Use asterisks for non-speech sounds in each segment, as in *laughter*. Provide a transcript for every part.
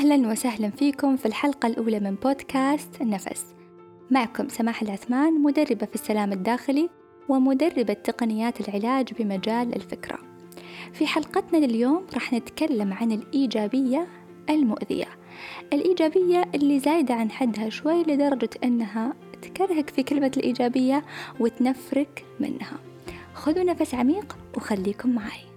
أهلا وسهلا فيكم في الحلقة الأولى من بودكاست نفس. معكم سماح العثمان مدربة في السلام الداخلي ومدربة تقنيات العلاج بمجال الفكرة. في حلقتنا لليوم راح نتكلم عن الإيجابية المؤذية. الإيجابية اللي زايدة عن حدها شوي لدرجة أنها تكرهك في كلمة الإيجابية وتنفرك منها. خذوا نفس عميق وخليكم معي.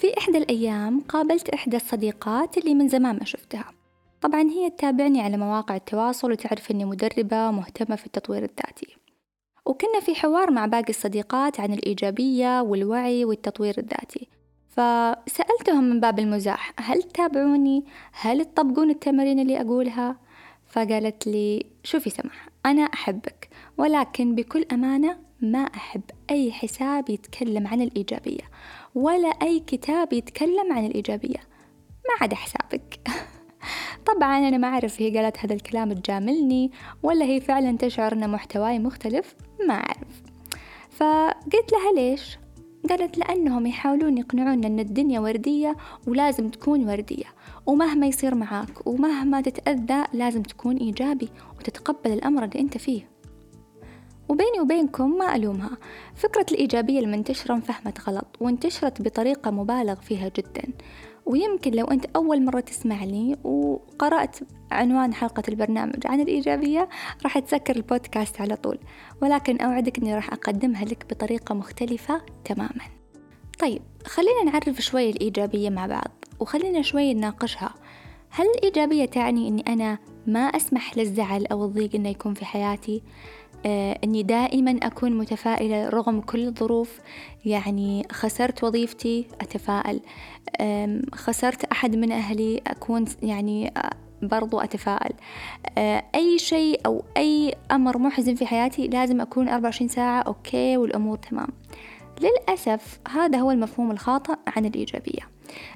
في إحدى الأيام قابلت إحدى الصديقات اللي من زمان ما شفتها طبعا هي تتابعني على مواقع التواصل وتعرف أني مدربة مهتمة في التطوير الذاتي وكنا في حوار مع باقي الصديقات عن الإيجابية والوعي والتطوير الذاتي فسألتهم من باب المزاح هل تتابعوني؟ هل تطبقون التمارين اللي أقولها؟ فقالت لي شوفي سمح أنا أحبك ولكن بكل أمانة ما أحب أي حساب يتكلم عن الإيجابية ولا أي كتاب يتكلم عن الإيجابية. ما عدا حسابك. *laughs* طبعا أنا ما أعرف هي قالت هذا الكلام تجاملني ولا هي فعلا تشعر أن محتواي مختلف ما أعرف. فقلت لها ليش؟ قالت لأنهم يحاولون يقنعونا أن الدنيا وردية ولازم تكون وردية ومهما يصير معاك ومهما تتأذى لازم تكون إيجابي وتتقبل الأمر اللي أنت فيه. وبيني وبينكم ما ألومها. فكرة الإيجابية المنتشرة انفهمت غلط وانتشرت بطريقة مبالغ فيها جدا. ويمكن لو أنت أول مرة تسمع لي وقرأت عنوان حلقة البرنامج عن الإيجابية راح تسكر البودكاست على طول. ولكن أوعدك أني راح أقدمها لك بطريقة مختلفة تماما. طيب خلينا نعرف شوي الإيجابية مع بعض وخلينا شوي نناقشها. هل الإيجابية تعني أني أنا ما أسمح للزعل أو الضيق أنه يكون في حياتي؟ آه، أني دائما أكون متفائلة رغم كل الظروف. يعني خسرت وظيفتي أتفائل. خسرت أحد من أهلي أكون يعني آه، برضو أتفائل. آه، أي شيء أو أي أمر محزن في حياتي لازم أكون 24 ساعة أوكي والأمور تمام. للأسف هذا هو المفهوم الخاطئ عن الإيجابية.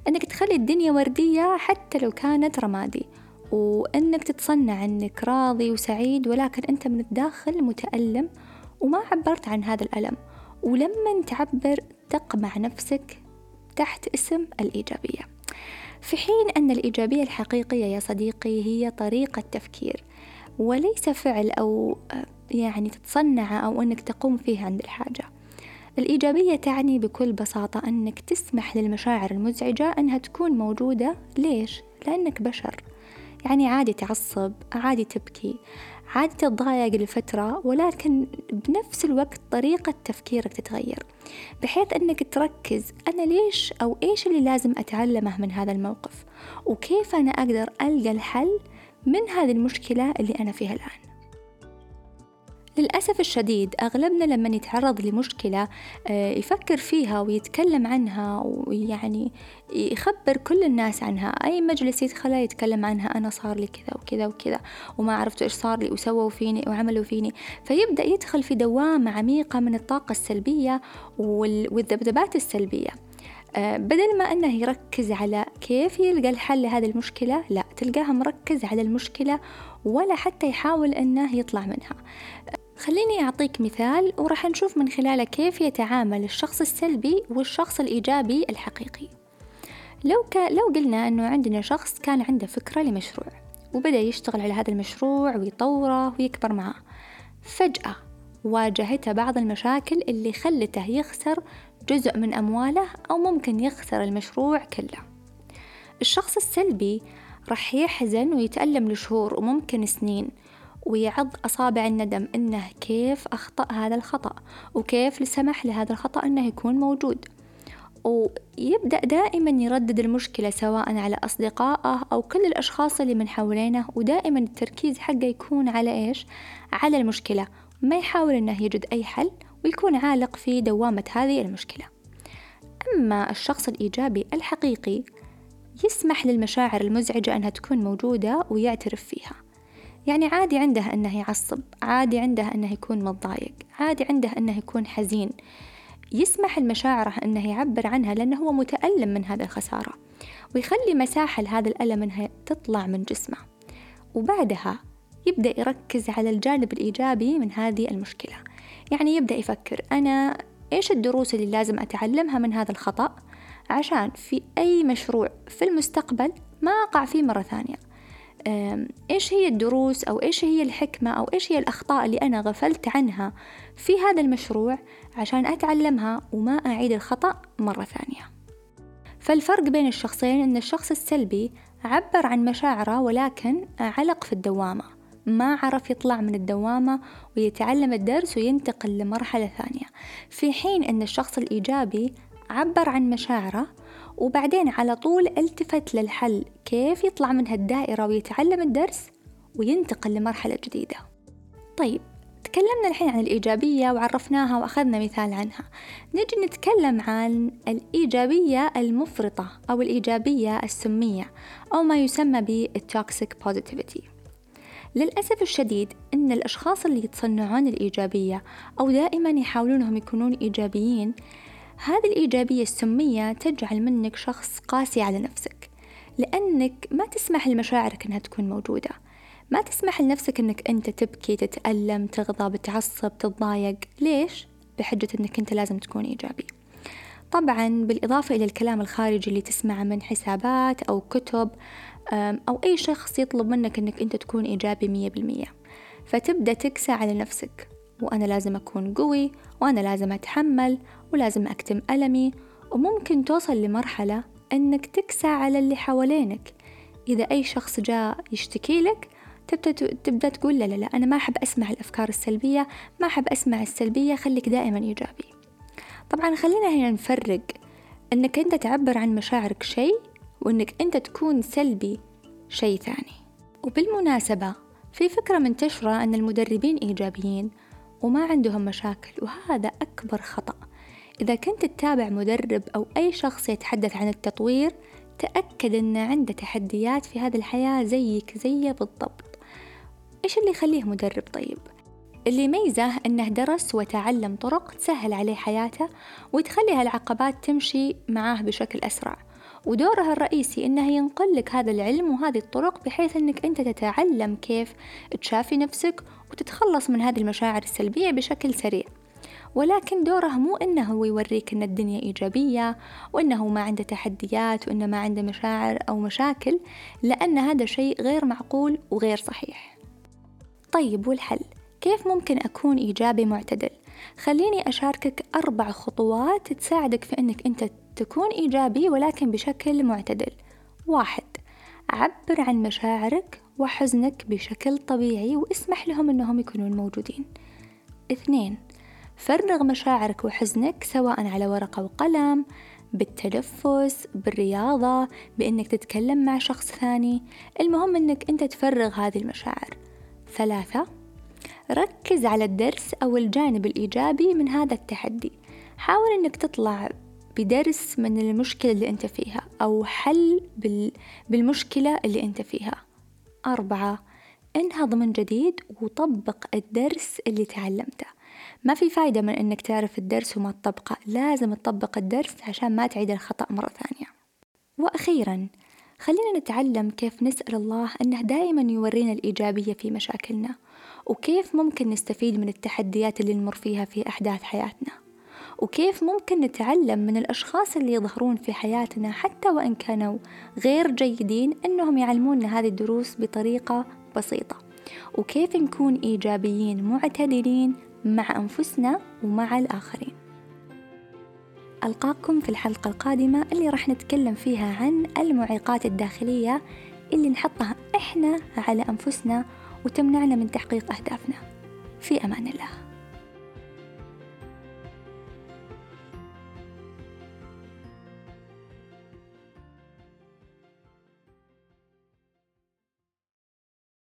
أنك تخلي الدنيا وردية حتى لو كانت رمادي. وإنك تتصنع إنك راضي وسعيد ولكن أنت من الداخل متألم وما عبرت عن هذا الألم. ولما تعبر تقمع نفسك تحت اسم الإيجابية. في حين أن الإيجابية الحقيقية يا صديقي هي طريقة تفكير وليس فعل أو يعني تتصنع أو أنك تقوم فيه عند الحاجة. الإيجابية تعني بكل بساطة أنك تسمح للمشاعر المزعجة أنها تكون موجودة. ليش؟ لأنك بشر. يعني عادي تعصب عادي تبكي عادي تتضايق لفترة ولكن بنفس الوقت طريقة تفكيرك تتغير. بحيث أنك تركز أنا ليش أو إيش اللي لازم أتعلمه من هذا الموقف؟ وكيف أنا أقدر ألقى الحل من هذه المشكلة اللي أنا فيها الآن؟ للأسف الشديد أغلبنا لما يتعرض لمشكلة آه، يفكر فيها ويتكلم عنها ويعني يخبر كل الناس عنها. أي مجلس يدخله يتكلم عنها أنا صار لي كذا وكذا وكذا وما عرفت إيش صار لي وسووا فيني وعملوا فيني. فيبدأ يدخل في دوامة عميقة من الطاقة السلبية والذبذبات السلبية. آه، بدل ما أنه يركز على كيف يلقى الحل لهذه المشكلة لا تلقاها مركز على المشكلة ولا حتى يحاول أنه يطلع منها. خليني أعطيك مثال وراح نشوف من خلاله كيف يتعامل الشخص السلبي والشخص الإيجابي الحقيقي. لو, ك... لو قلنا أنه عندنا شخص كان عنده فكرة لمشروع وبدأ يشتغل على هذا المشروع ويطوره ويكبر معاه فجأة واجهته بعض المشاكل اللي خلته يخسر جزء من أمواله أو ممكن يخسر المشروع كله. الشخص السلبي راح يحزن ويتألم لشهور وممكن سنين ويعض أصابع الندم إنه كيف أخطأ هذا الخطأ وكيف سمح لهذا الخطأ إنه يكون موجود. ويبدأ دائما يردد المشكلة سواء على أصدقائه أو كل الأشخاص اللي من حولينه ودائما التركيز حقه يكون على إيش؟ على المشكلة. ما يحاول إنه يجد أي حل ويكون عالق في دوامة هذه المشكلة. أما الشخص الإيجابي الحقيقي يسمح للمشاعر المزعجة أنها تكون موجودة ويعترف فيها. يعني عادي عنده أنه يعصب عادي عنده أنه يكون متضايق عادي عنده أنه يكون حزين. يسمح لمشاعره أنه يعبر عنها لأنه هو متألم من هذه الخسارة. ويخلي مساحة لهذا الألم أنها تطلع من جسمه. وبعدها يبدأ يركز على الجانب الإيجابي من هذه المشكلة. يعني يبدأ يفكر أنا إيش الدروس اللي لازم أتعلمها من هذا الخطأ عشان في أي مشروع في المستقبل ما أقع فيه مرة ثانية؟ إيش هي الدروس أو إيش هي الحكمة أو إيش هي الأخطاء اللي أنا غفلت عنها في هذا المشروع عشان أتعلمها وما أعيد الخطأ مرة ثانية. فالفرق بين الشخصين أن الشخص السلبي عبر عن مشاعره ولكن علق في الدوامة ما عرف يطلع من الدوامة ويتعلم الدرس وينتقل لمرحلة ثانية. في حين أن الشخص الإيجابي عبر عن مشاعره وبعدين على طول التفت للحل كيف يطلع من هالدائرة ويتعلم الدرس وينتقل لمرحلة جديدة. طيب تكلمنا الحين عن الإيجابية وعرفناها وأخذنا مثال عنها. نجي نتكلم عن الإيجابية المفرطة أو الإيجابية السمية أو ما يسمى بال toxic positivity للأسف الشديد أن الأشخاص اللي يتصنعون الإيجابية أو دائما يحاولونهم يكونون إيجابيين هذه الإيجابية السمية تجعل منك شخص قاسي على نفسك. لأنك ما تسمح لمشاعرك أنها تكون موجودة. ما تسمح لنفسك أنك أنت تبكي تتألم تغضب تعصب تتضايق. ليش؟ بحجة أنك أنت لازم تكون إيجابي. طبعا بالإضافة إلى الكلام الخارجي اللي تسمعه من حسابات أو كتب أو أي شخص يطلب منك أنك أنت تكون إيجابي مية بالمية. فتبدأ تكسى على نفسك. وأنا لازم أكون قوي وأنا لازم أتحمل ولازم أكتم ألمي وممكن توصل لمرحلة أنك تكسى على اللي حوالينك. إذا أي شخص جاء يشتكي لك تبدأ تقول لا لا لا أنا ما أحب أسمع الأفكار السلبية ما أحب أسمع السلبية خليك دائما إيجابي. طبعا خلينا هنا نفرق أنك أنت تعبر عن مشاعرك شيء وأنك أنت تكون سلبي شيء ثاني. وبالمناسبة في فكرة منتشرة أن المدربين إيجابيين وما عندهم مشاكل وهذا أكبر خطأ. إذا كنت تتابع مدرب أو أي شخص يتحدث عن التطوير تأكد أن عنده تحديات في هذه الحياة زيك زيه بالضبط. إيش اللي يخليه مدرب طيب؟ اللي يميزه أنه درس وتعلم طرق تسهل عليه حياته وتخلي هالعقبات تمشي معاه بشكل أسرع. ودورها الرئيسي إنه ينقل لك هذا العلم وهذه الطرق بحيث إنك أنت تتعلم كيف تشافي نفسك وتتخلص من هذه المشاعر السلبية بشكل سريع. ولكن دوره مو إنه هو يوريك إن الدنيا إيجابية وإنه ما عنده تحديات وإنه ما عنده مشاعر أو مشاكل لأن هذا شيء غير معقول وغير صحيح. طيب والحل؟ كيف ممكن أكون إيجابي معتدل؟ خليني أشاركك أربع خطوات تساعدك في أنك أنت تكون إيجابي ولكن بشكل معتدل. واحد عبر عن مشاعرك وحزنك بشكل طبيعي واسمح لهم أنهم يكونون موجودين. اثنين فرغ مشاعرك وحزنك سواء على ورقة وقلم بالتنفس بالرياضة بأنك تتكلم مع شخص ثاني. المهم أنك أنت تفرغ هذه المشاعر. ثلاثة ركز على الدرس أو الجانب الإيجابي من هذا التحدي. حاول أنك تطلع بدرس من المشكلة اللي أنت فيها أو حل بالمشكلة اللي أنت فيها. أربعة انهض من جديد وطبق الدرس اللي تعلمته. ما في فايدة من أنك تعرف الدرس وما تطبقه لازم تطبق الدرس عشان ما تعيد الخطأ مرة ثانية. وأخيرا خلينا نتعلم كيف نسأل الله أنه دائما يورينا الإيجابية في مشاكلنا وكيف ممكن نستفيد من التحديات اللي نمر فيها في أحداث حياتنا. وكيف ممكن نتعلم من الأشخاص اللي يظهرون في حياتنا حتى وإن كانوا غير جيدين أنهم يعلمونا هذه الدروس بطريقة بسيطة؟ وكيف نكون إيجابيين معتدلين مع أنفسنا ومع الآخرين؟ ألقاكم في الحلقة القادمة اللي راح نتكلم فيها عن المعيقات الداخلية اللي نحطها إحنا على أنفسنا وتمنعنا من تحقيق أهدافنا. في أمان الله.